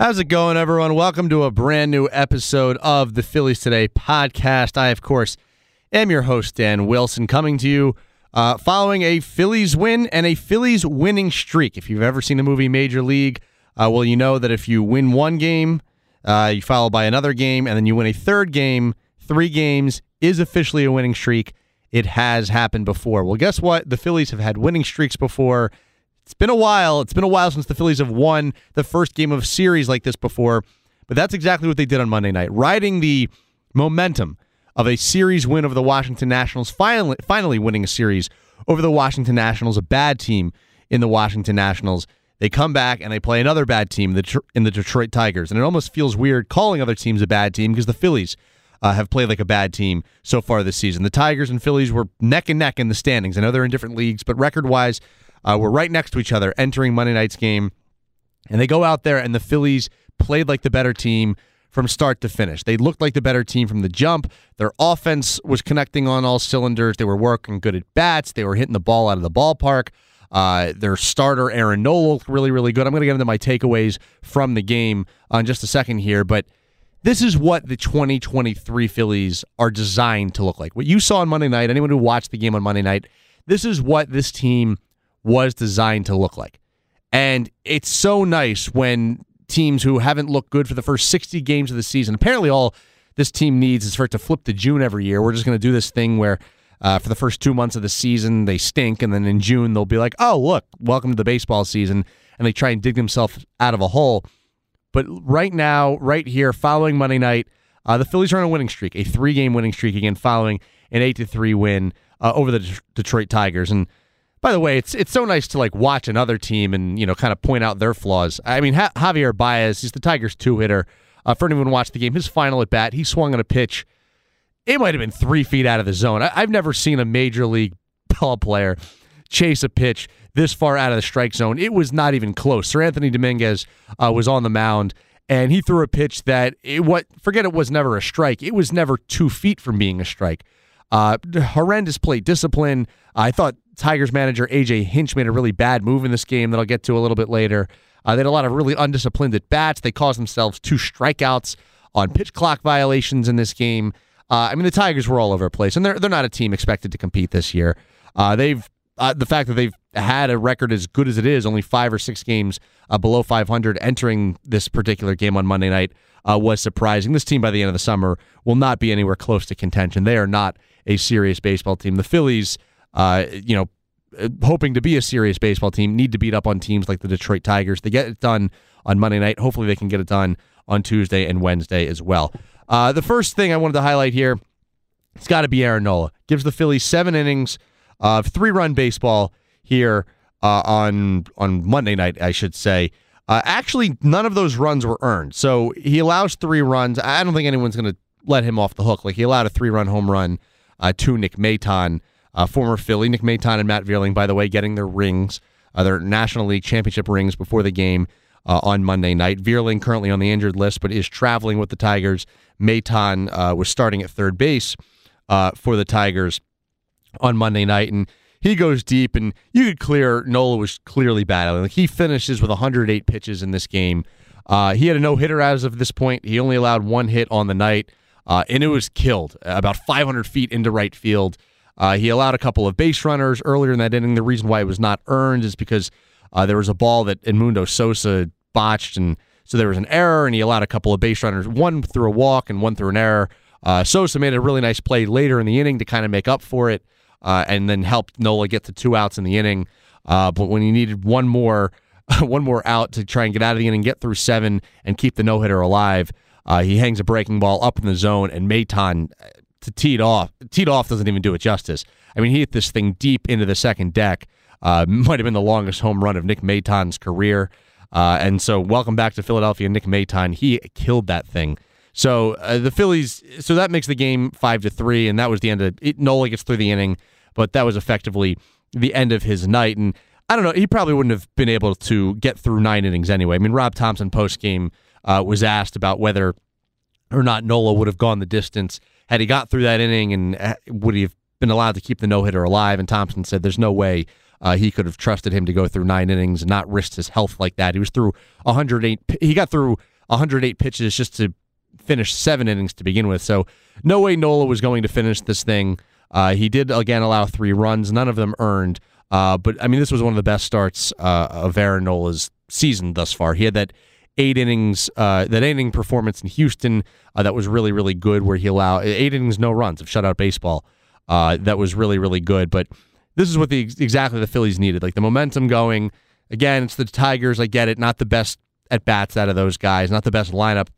How's it going, everyone? Welcome to a brand new episode of the Phillies Today podcast. I, of course, am your host, Dan Wilson, coming to you uh, following a Phillies win and a Phillies winning streak. If you've ever seen the movie Major League, uh, well, you know that if you win one game, uh, you follow by another game, and then you win a third game, three games is officially a winning streak. It has happened before. Well, guess what? The Phillies have had winning streaks before. It's been a while. It's been a while since the Phillies have won the first game of a series like this before, but that's exactly what they did on Monday night, riding the momentum of a series win over the Washington Nationals, finally, finally winning a series over the Washington Nationals, a bad team in the Washington Nationals. They come back and they play another bad team in the Detroit Tigers, and it almost feels weird calling other teams a bad team because the Phillies uh, have played like a bad team so far this season. The Tigers and Phillies were neck and neck in the standings. I know they're in different leagues, but record wise, uh, were right next to each other entering Monday night's game. And they go out there, and the Phillies played like the better team from start to finish. They looked like the better team from the jump. Their offense was connecting on all cylinders. They were working good at bats. They were hitting the ball out of the ballpark. Uh, their starter, Aaron Nola, looked really, really good. I'm going to get into my takeaways from the game in just a second here, but this is what the 2023 Phillies are designed to look like. What you saw on Monday night, anyone who watched the game on Monday night, this is what this team was designed to look like. And it's so nice when teams who haven't looked good for the first 60 games of the season, apparently all this team needs is for it to flip to June every year. We're just going to do this thing where uh, for the first two months of the season, they stink. And then in June, they'll be like, oh, look, welcome to the baseball season. And they try and dig themselves out of a hole. But right now, right here, following Monday night, uh, the Phillies are on a winning streak, a three game winning streak again, following an 8 to 3 win uh, over the D- Detroit Tigers. And by the way, it's it's so nice to like watch another team and you know kind of point out their flaws. I mean, ha- Javier Baez, he's the Tigers' two hitter. Uh, for anyone watched the game, his final at bat, he swung on a pitch. It might have been three feet out of the zone. I- I've never seen a major league ball player chase a pitch this far out of the strike zone. It was not even close. Seranthony Dominguez uh, was on the mound and he threw a pitch that it, what forget it was never a strike. It was never two feet from being a strike. Uh, horrendous plate discipline. I thought Tigers manager AJ Hinch made a really bad move in this game that I'll get to a little bit later. Uh, they had a lot of really undisciplined at bats. They caused themselves two strikeouts on pitch clock violations in this game. Uh, I mean, the Tigers were all over the place, and they're they're not a team expected to compete this year. Uh, they've uh, the fact that they've had a record as good as it is, only five or six games uh, below 500 entering this particular game on Monday night, uh, was surprising. This team by the end of the summer will not be anywhere close to contention. They are not a serious baseball team. The Phillies uh, you know, hoping to be a serious baseball team, need to beat up on teams like the Detroit Tigers. They get it done on Monday night. Hopefully, they can get it done on Tuesday and Wednesday as well. Uh, the first thing I wanted to highlight here, it's got to be Aaron Nola. Gives the Phillies seven innings of three-run baseball here uh, on on Monday night, I should say. Uh, actually, none of those runs were earned. So he allows three runs. I don't think anyone's going to let him off the hook. Like he allowed a three-run home run uh, to Nick Maton uh, former Philly, Nick Maton and Matt Vierling, by the way, getting their rings, uh, their National League championship rings before the game uh, on Monday night. Vierling currently on the injured list, but is traveling with the Tigers. Maton uh, was starting at third base uh, for the Tigers on Monday night, and he goes deep, and you could clear Nola was clearly battling. Like he finishes with 108 pitches in this game. Uh, he had a no hitter as of this point. He only allowed one hit on the night, and it was killed about 500 feet into right field. Uh, he allowed a couple of base runners earlier in that inning. The reason why it was not earned is because uh, there was a ball that Edmundo Sosa botched, and So there was an error, and he allowed a couple of base runners, one through a walk and one through an error. Uh, Sosa made a really nice play later in the inning to kind of make up for it, uh, and then helped Nola get the two outs in the inning. Uh, but when he needed one more, one more out to try and get out of the inning, get through seven, and keep the no hitter alive, uh, he hangs a breaking ball up in the zone, and Maton to tee it off. Teed off doesn't even do it justice. I mean, he hit this thing deep into the second deck. Uh, might have been the longest home run of Nick Maton's career. Uh, and so, welcome back to Philadelphia, Nick Maton. He killed that thing. So uh, the Phillies, so that makes the game five to three, and that was the end of it. Nola gets through the inning, but that was effectively the end of his night. And I don't know, he probably wouldn't have been able to get through nine innings anyway. I mean, Rob Thompson post game uh, was asked about whether or not Nola would have gone the distance had he got through that inning, and uh, would he have been allowed to keep the no hitter alive? And Thompson said, "There's no way." Uh, he could have trusted him to go through nine innings and not risk his health like that. He was through 108. He got through 108 pitches just to finish seven innings to begin with. So no way Nola was going to finish this thing. Uh, he did again allow three runs, none of them earned. Uh, but I mean, this was one of the best starts uh, of Aaron Nola's season thus far. He had that eight innings, uh, that inning performance in Houston uh, that was really, really good, where he allowed eight innings, no runs of shutout baseball. Uh, that was really, really good. But this is what the exactly the Phillies needed. Like the momentum going. Again, it's the Tigers. I get it. Not the best at bats out of those guys. Not the best lineup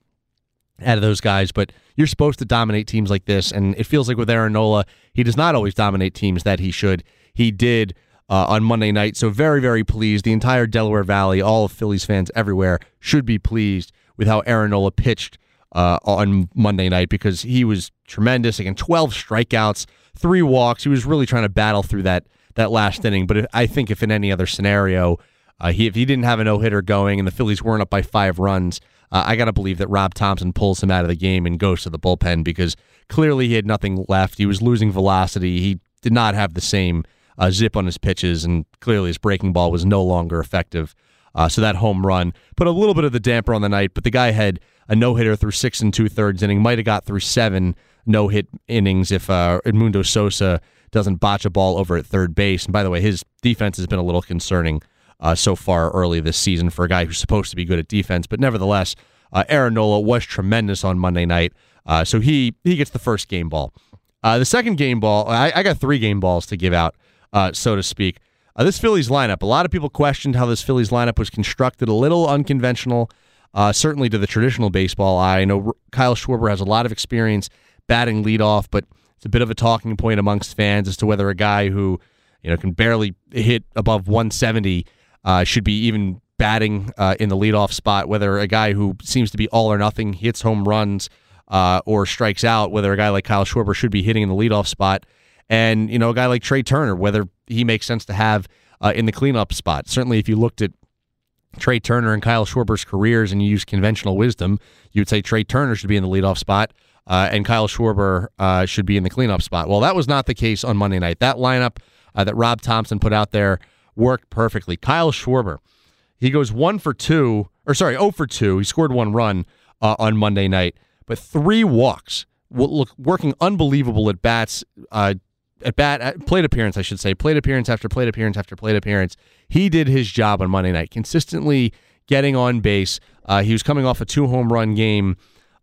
out of those guys. But you're supposed to dominate teams like this, and it feels like with Aaron Nola, he does not always dominate teams that he should. He did uh, on Monday night. So very, very pleased. The entire Delaware Valley, all of Phillies fans everywhere, should be pleased with how Aaron Nola pitched uh, on Monday night because he was tremendous. Again, 12 strikeouts, three walks. He was really trying to battle through that that last inning. But if, I think if in any other scenario, uh, he if he didn't have a no hitter going and the Phillies weren't up by five runs, uh, I got to believe that Rob Thompson pulls him out of the game and goes to the bullpen because clearly he had nothing left. He was losing velocity. He did not have the same uh, zip on his pitches, and clearly his breaking ball was no longer effective. Uh, so that home run put a little bit of the damper on the night, but the guy had a no hitter through six and two thirds inning, might have got through seven no hit innings if uh, Edmundo Sosa doesn't botch a ball over at third base. And by the way, his defense has been a little concerning uh, so far early this season for a guy who's supposed to be good at defense. But nevertheless, uh, Aaron Nola was tremendous on Monday night. Uh, so he he gets the first game ball. Uh, the second game ball, I, I, got three game balls to give out, uh, so to speak. Uh, this Phillies lineup, a lot of people questioned how this Phillies lineup was constructed, a little unconventional, certainly to the traditional baseball eye. I know Kyle Schwarber has a lot of experience batting leadoff, but it's a bit of a talking point amongst fans as to whether a guy who you know can barely hit above 170 uh, should be even batting uh, in the leadoff spot. Whether a guy who seems to be all or nothing hits home runs uh, or strikes out, whether a guy like Kyle Schwarber should be hitting in the leadoff spot, and you know a guy like Trea Turner, whether he makes sense to have uh, in the cleanup spot. Certainly, if you looked at Trea Turner and Kyle Schwarber's careers and you use conventional wisdom, you would say Trea Turner should be in the leadoff spot uh, and Kyle Schwarber uh, should be in the cleanup spot. Well, that was not the case on Monday night. That lineup uh, that Rob Thompson put out there worked perfectly. Kyle Schwarber, he goes one for two, or sorry, 0 for two. He scored one run uh, on Monday night, but three walks. Look, working unbelievable at bats. Uh, at bat at plate appearance, I should say, plate appearance after plate appearance after plate appearance. He did his job on Monday night, consistently getting on base. Uh, he was coming off a two home run game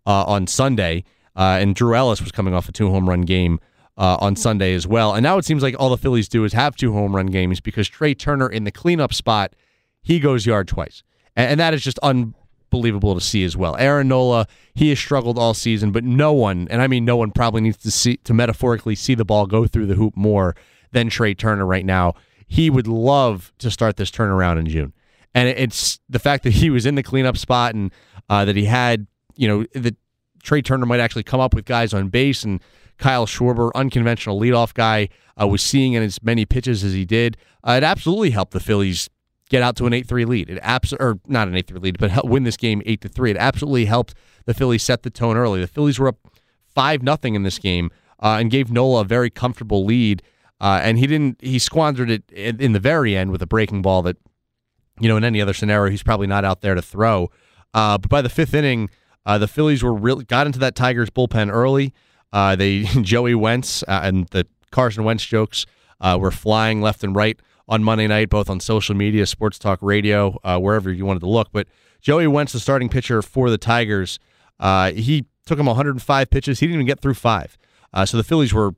on Sunday. Uh, and Drew Ellis was coming off a two home run game uh, on Sunday as well. And now it seems like all the Phillies do is have two home run games because Trea Turner in the cleanup spot, he goes yard twice. And, and that is just unbelievable to see as well. Aaron Nola, he has struggled all season, but no one, and I mean no one, probably needs to see to metaphorically see the ball go through the hoop more than Trea Turner right now. He would love to start this turnaround in June. And it's the fact that he was in the cleanup spot and uh, that he had, you know, the Trea Turner might actually come up with guys on base, and Kyle Schwarber, unconventional leadoff guy, uh, was seeing in as many pitches as he did. Uh, it absolutely helped the Phillies get out to an 8-3 lead. It abs- or not an 8-3 lead, but win this game 8 to 3. It absolutely helped the Phillies set the tone early. The Phillies were up 5 nothing in this game uh, and gave Nola a very comfortable lead. Uh, and he didn't he squandered it in, in, the very end with a breaking ball that you know in any other scenario he's probably not out there to throw. Uh, but by the 5th inning, uh, the Phillies were really got into that Tigers bullpen early. Uh, they Joey Wentz uh, and the Carson Wentz jokes uh, were flying left and right on Monday night, both on social media, sports talk radio, uh, wherever you wanted to look. But Joey Wentz, the starting pitcher for the Tigers, uh, he took him 105 pitches. He didn't even get through five. Uh, so the Phillies were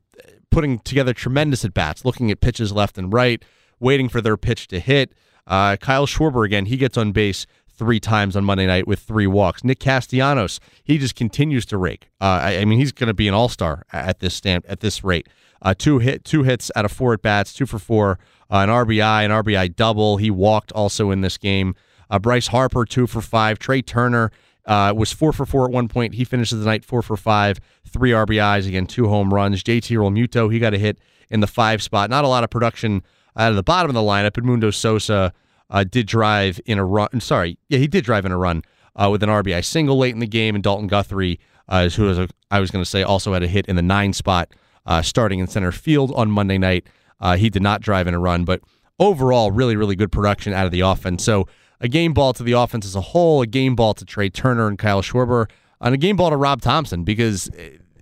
putting together tremendous at bats, looking at pitches left and right, waiting for their pitch to hit. Uh, Kyle Schwarber again, he gets on base three times on Monday night with three walks. Nick Castellanos, he just continues to rake. Uh, I, I, mean, he's going to be an all star at this stamp at this rate. Uh, two hit, two hits out of four at bats, two for four, uh, an RBI, an RBI double. He walked also in this game. Uh, Bryce Harper, two for five. Trea Turner uh, was four for four at one point. He finishes the night four for five, three RBIs again, two home runs. JT Realmuto, he got a hit in the five spot. Not a lot of production out of the bottom of the lineup. Edmundo Sosa uh, did drive in a run. Sorry, yeah, he did drive in a run uh, with an RBI single late in the game, and Dalton Guthrie, uh, who was a, I was going to say also had a hit in the nine spot, uh, starting in center field on Monday night. Uh, he did not drive in a run, but overall, really, really good production out of the offense. So a game ball to the offense as a whole, a game ball to Trea Turner and Kyle Schwarber, and a game ball to Rob Thompson because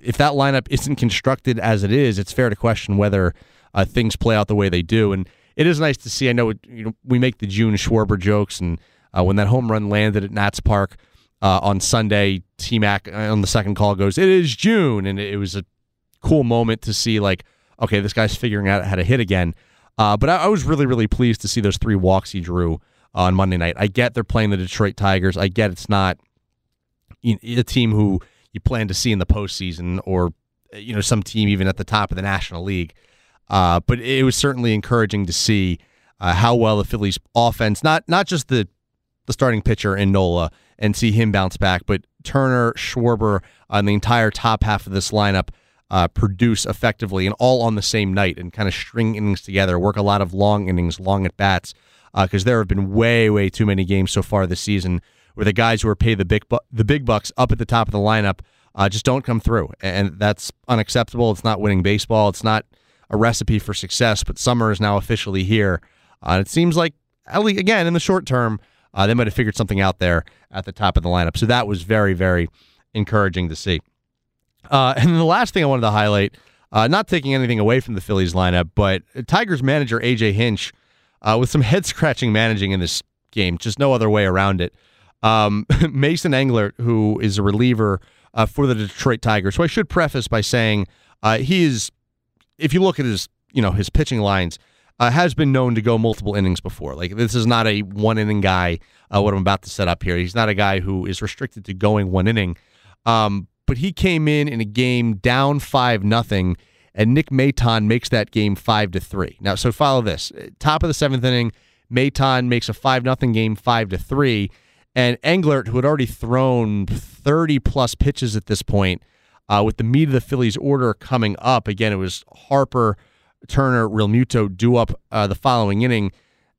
if that lineup isn't constructed as it is, it's fair to question whether uh, things play out the way they do. And it is nice to see. I know, it, you know we make the June Schwarber jokes, and uh, when that home run landed at Nats Park uh, on Sunday, T Mac uh, on the second call goes, "It is June," and it was a cool moment to see. Like, okay, this guy's figuring out how to hit again. Uh, but I, I, was really, really pleased to see those three walks he drew on Monday night. I get they're playing the Detroit Tigers. I get it's not a team who you plan to see in the postseason or you know some team even at the top of the National League. Uh, but it was certainly encouraging to see uh, how well the Phillies offense, not not just the the starting pitcher in Nola, and see him bounce back, but Turner, Schwarber, and the entire top half of this lineup uh, produce effectively and all on the same night and kind of string innings together, work a lot of long innings, long at bats, because uh, there have been way, way too many games so far this season where the guys who are paid the big bu- the big bucks up at the top of the lineup uh, just don't come through, and that's unacceptable. It's not winning baseball. It's not a recipe for success. But summer is now officially here, uh, it seems like, at least again in the short term, uh, they might have figured something out there at the top of the lineup. So that was very, very encouraging to see. Uh, and the last thing I wanted to highlight, uh, not taking anything away from the Phillies lineup, but Tigers manager AJ Hinch uh, with some head scratching managing in this game, just no other way around it. Um, Mason Englert, who is a reliever uh, for the Detroit Tigers, so I should preface by saying he is, if you look at his, you know, his pitching lines, uh, has been known to go multiple innings before. Like this is not a one inning guy. Uh, what I'm about to set up here, he's not a guy who is restricted to going one inning. Um, but he came in in a game down five nothing, and Nick Maton makes that game five to three. Now, so follow this: top of the seventh inning, Maton makes a five nothing game five to three, and Englert, who had already thrown thirty plus pitches at this point, uh, with the meat of the Phillies order coming up. Again, it was Harper, Turner, Realmuto due up uh, the following inning.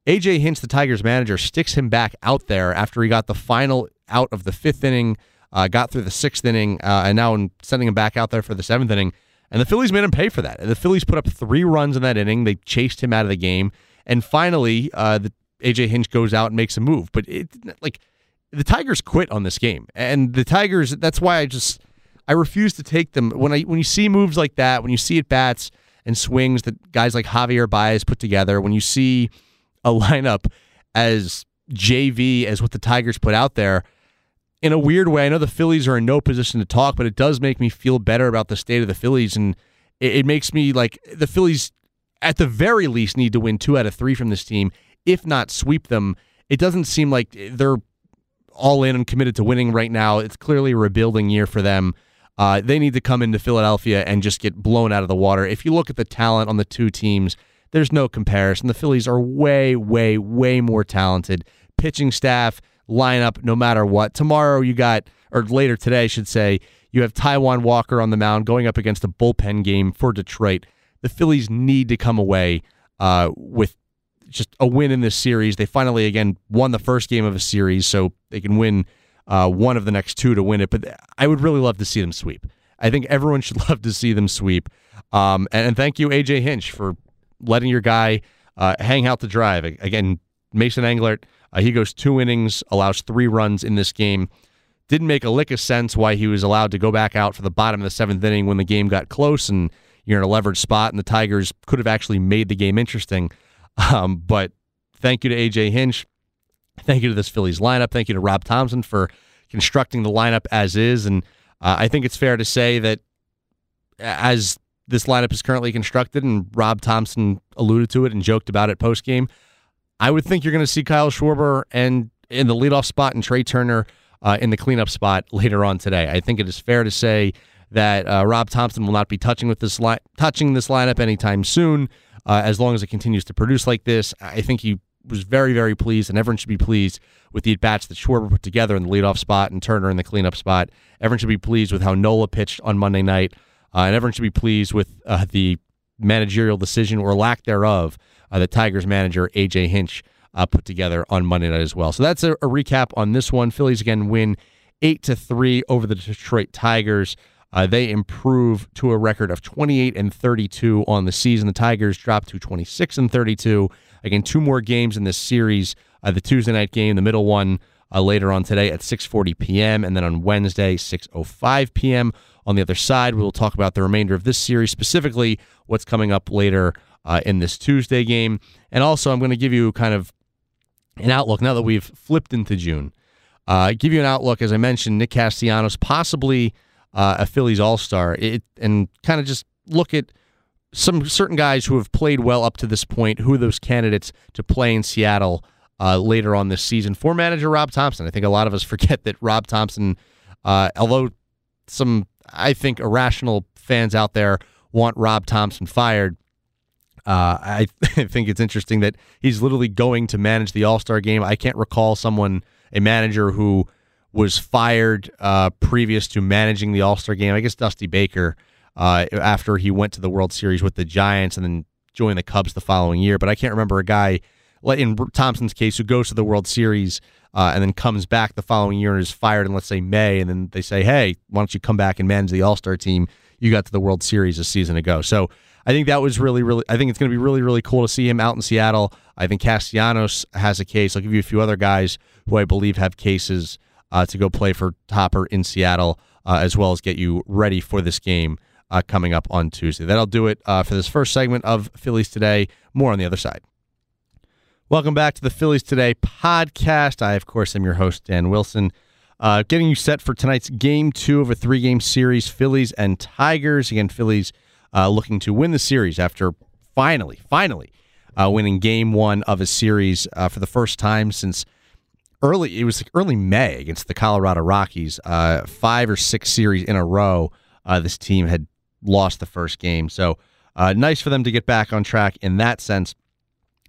AJ Hinch, the Tigers manager, sticks him back out there after he got the final out of the fifth inning uh, got through the sixth inning, uh, and now in sending him back out there for the seventh inning. And the Phillies made him pay for that. And the Phillies put up three runs in that inning. They chased him out of the game, and finally, uh, the AJ Hinch goes out and makes a move. But it like the Tigers quit on this game, and the Tigers. That's why I just I refuse to take them when I when you see moves like that, when you see at bats and swings that guys like Javier Baez put together, when you see a lineup as JV as what the Tigers put out there in a weird way, I know the Phillies are in no position to talk, but it does make me feel better about the state of the Phillies. And it, it, makes me like the Phillies, at the very least, need to win two out of three from this team, if not sweep them. It doesn't seem like they're all in and committed to winning right now. It's clearly a rebuilding year for them. Uh, they need to come into Philadelphia and just get blown out of the water. If you look at the talent on the two teams, there's no comparison. The Phillies are way, way, way more talented. Pitching staff, lineup no matter what. Tomorrow you got, or later today, I should say, you have Taijuan Walker on the mound going up against a bullpen game for Detroit. The Phillies need to come away uh, with just a win in this series. They finally, again, won the first game of a series, so they can win uh, one of the next two to win it. But I would really love to see them sweep. I think everyone should love to see them sweep. Um, and, thank you, AJ Hinch, for letting your guy uh, hang out to drive. Again, Mason Englert uh, he goes two innings, allows three runs in this game. Didn't make a lick of sense why he was allowed to go back out for the bottom of the seventh inning when the game got close and you're in a leveraged spot, and the Tigers could have actually made the game interesting. Um, but thank you to AJ Hinch. Thank you to this Phillies lineup. Thank you to Rob Thompson for constructing the lineup as is. And uh, I think it's fair to say that as this lineup is currently constructed, and Rob Thompson alluded to it and joked about it post game, I would think you're going to see Kyle Schwarber and in the leadoff spot and Trea Turner uh, in the cleanup spot later on today. I think it is fair to say that uh, Rob Thompson will not be touching with this li- touching this lineup anytime soon, uh, as long as it continues to produce like this. I think he was very, very pleased, and everyone should be pleased with the at bats that Schwarber put together in the leadoff spot and Turner in the cleanup spot. Everyone should be pleased with how Nola pitched on Monday night, uh, and everyone should be pleased with uh, the managerial decision or lack thereof uh, that Tigers manager AJ Hinch uh, put together on Monday night as well. So that's a, a recap on this one. Phillies again win eight to three over the Detroit Tigers. Uh, they improve to a record of 28 and 32 on the season. The Tigers drop to 26 and 32. Again, two more games in this series. Uh, the Tuesday night game, the middle one uh, later on today at 6:40 p.m. and then on Wednesday 6:05 p.m. On the other side, we will talk about the remainder of this series, specifically what's coming up later uh, in this Tuesday game, and also I'm going to give you kind of an outlook now that we've flipped into June. Uh, give you an outlook, as I mentioned, Nick Castellanos possibly uh, a Phillies All Star, and kind of just look at some certain guys who have played well up to this point. Who are those candidates to play in Seattle uh, later on this season for manager Rob Thompson? I think a lot of us forget that Rob Thompson, uh, although some I think irrational fans out there want Rob Thompson fired. Uh, I, I think it's interesting that he's literally going to manage the All Star game. I can't recall someone, a manager who was fired uh, previous to managing the All Star game. I guess Dusty Baker uh, after he went to the World Series with the Giants and then joined the Cubs the following year. But I can't remember a guy in Thompson's case who goes to the World Series uh, and then comes back the following year and is fired in let's say May, and then they say, "Hey, why don't you come back and manage the All Star team? You got to the World Series a season ago." So. I think that was really, really. I think it's going to be really, really cool to see him out in Seattle. I think Castellanos has a case. I'll give you a few other guys who I believe have cases uh, to go play for Topper in Seattle, uh, as well as get you ready for this game uh, coming up on Tuesday. That'll do it uh, for this first segment of Phillies Today. More on the other side. Welcome back to the Phillies Today podcast. I, of course, am your host, Dan Wilson. Uh, getting you set for tonight's game two of a three game series, Phillies and Tigers. Again, Phillies uh, looking to win the series after finally, finally winning game one of a series for the first time since early it was like early May against the Colorado Rockies. Uh, five or six series in a row, uh, this team had lost the first game. So uh, nice for them to get back on track in that sense.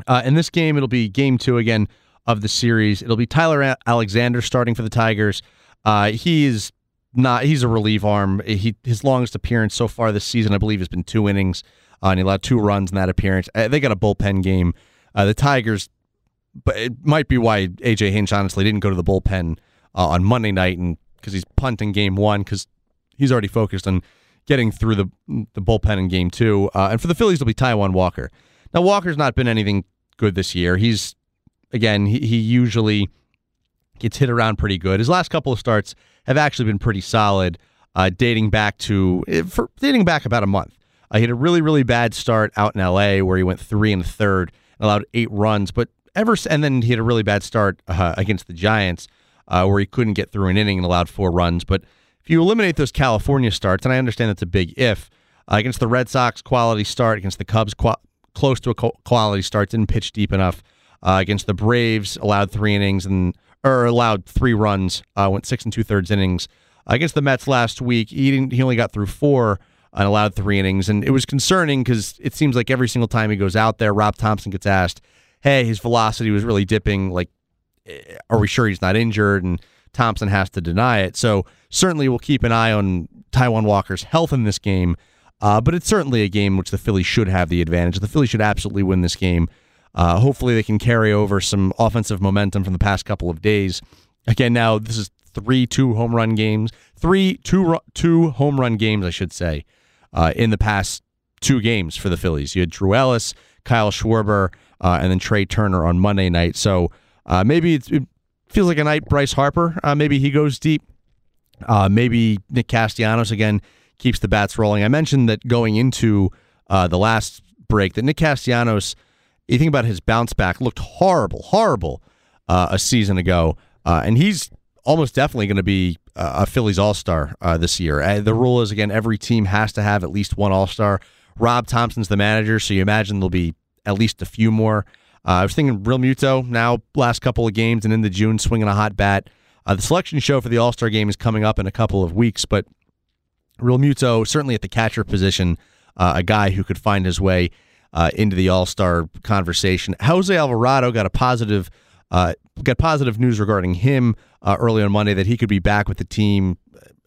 Uh, in this game, it'll be game two again of the series. It'll be Tyler Alexander starting for the Tigers. Uh, he is not. He's a relief arm. He his longest appearance so far this season, I believe, has been two innings. Uh, and he allowed two runs in that appearance. they got a bullpen game. the Tigers but it might be why AJ Hinch honestly didn't go to the bullpen uh, on Monday night, and because he's punting game one because he's already focused on getting through the the bullpen in game two. Uh, and for the Phillies, it'll be Taijuan Walker. Now Walker's not been anything good this year. He's again he, he usually gets hit around pretty good. His last couple of starts have actually been pretty solid, uh, dating back to eh, for dating back about a month. Uh, he had a really really bad start out in L.A. where he went three and third, allowed eight runs, but ever and then he had a really bad start uh, against the Giants uh, where he couldn't get through an inning and allowed four runs. But if you eliminate those California starts, and I understand that's a big if, uh, against the Red Sox, quality start against the Cubs, close to a quality start, didn't pitch deep enough. Uh, against the Braves, allowed three innings and or allowed three runs, uh, went six and two thirds innings. against the Mets last week, he didn't, he only got through four and allowed three innings, and it was concerning because it seems like every single time he goes out there, Rob Thompson gets asked, hey, his velocity was really dipping. Like, are we sure he's not injured? And Thompson has to deny it. So certainly we'll keep an eye on Taijuan Walker's health in this game. Uh, but it's certainly a game which the Phillies should have the advantage. The Phillies should absolutely win this game. Uh, hopefully they can carry over some offensive momentum from the past couple of days. Again, now this is three two home run games, three two two home run games, I should say, uh, in the past two games for the Phillies. You had Drew Ellis, Kyle Schwarber, uh, and then Trea Turner on Monday night. So uh, maybe it feels like a night Bryce Harper. Uh, maybe he goes deep. Uh, maybe Nick Castellanos again keeps the bats rolling. I mentioned that going into uh, the last break that Nick Castellanos You think about his bounce back, looked horrible, horrible uh, a season ago, uh, and he's almost definitely going to be a Phillies All Star uh, this year. Uh, the rule is again every team has to have at least one All Star. Rob Thompson's the manager, so you imagine there'll be at least a few more. Uh, I was thinking Realmuto now last couple of games and into June swinging a hot bat. Uh, the selection show for the All Star game is coming up in a couple of weeks, but Realmuto, certainly at the catcher position, uh, a guy who could find his way uh, into the All Star conversation. Jose Alvarado got a positive uh, got positive news regarding him uh, early on Monday that he could be back with the team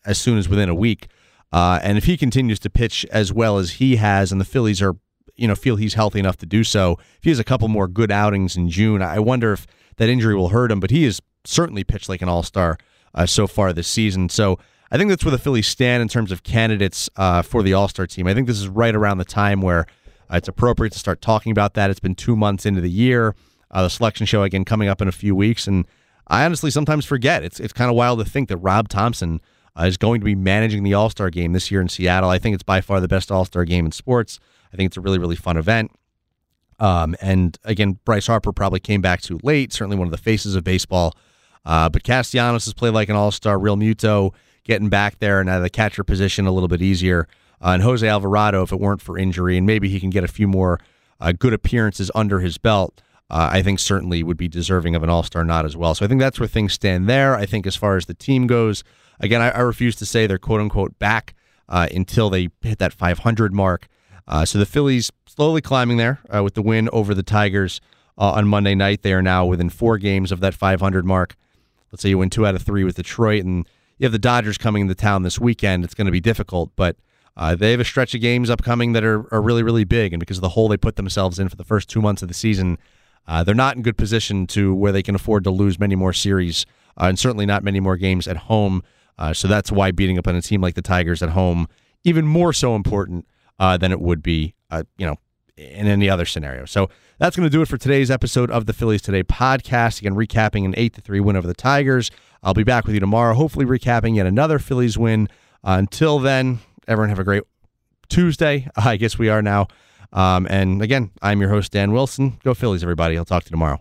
as soon as within a week. And if he continues to pitch as well as he has, and the Phillies are, you know, feel he's healthy enough to do so, if he has a couple more good outings in June, I wonder if that injury will hurt him. But he has certainly pitched like an all star uh, so far this season. So I think that's where the Phillies stand in terms of candidates uh, for the all star team. I think this is right around the time where uh, it's appropriate to start talking about that. It's been two months into the year. Uh, the selection show again coming up in a few weeks, and I honestly sometimes forget. It's it's kind of wild to think that Rob Thompson. uh, is going to be managing the All Star game this year in Seattle. I think it's by far the best All Star game in sports. I think it's a really really fun event. Um, and again, Bryce Harper probably came back too late. Certainly one of the faces of baseball. Uh, but Castellanos has played like an All Star. Realmuto getting back there and out of the catcher position a little bit easier. Uh, and Jose Alvarado, if it weren't for injury, and maybe he can get a few more uh, good appearances under his belt uh, I think certainly would be deserving of an All Star nod as well. So I think that's where things stand there. I think as far as the team goes, again, I, I refuse to say they're quote unquote back uh, until they hit that 500 mark. Uh, so the Phillies slowly climbing there uh, with the win over the Tigers uh, on Monday night. They are now within four games of that 500 mark. Let's say you win two out of three with Detroit, and you have the Dodgers coming into town this weekend. It's going to be difficult, but. Uh, they have a stretch of games upcoming that are, are really, really big. And because of the hole they put themselves in for the first two months of the season, uh, they're not in good position to where they can afford to lose many more series, uh, and certainly not many more games at home. So that's why beating up on a team like the Tigers at home even more so important uh, than it would be, uh, you know, in any other scenario. So that's going to do it for today's episode of the Phillies Today podcast. Again, recapping an eight to three win over the Tigers. I'll be back with you tomorrow, hopefully recapping yet another Phillies win. Uh, until then, everyone have a great Tuesday. I guess we are now. Um, and again, I'm your host, Dan Wilson. Go Phillies, everybody. I'll talk to you tomorrow.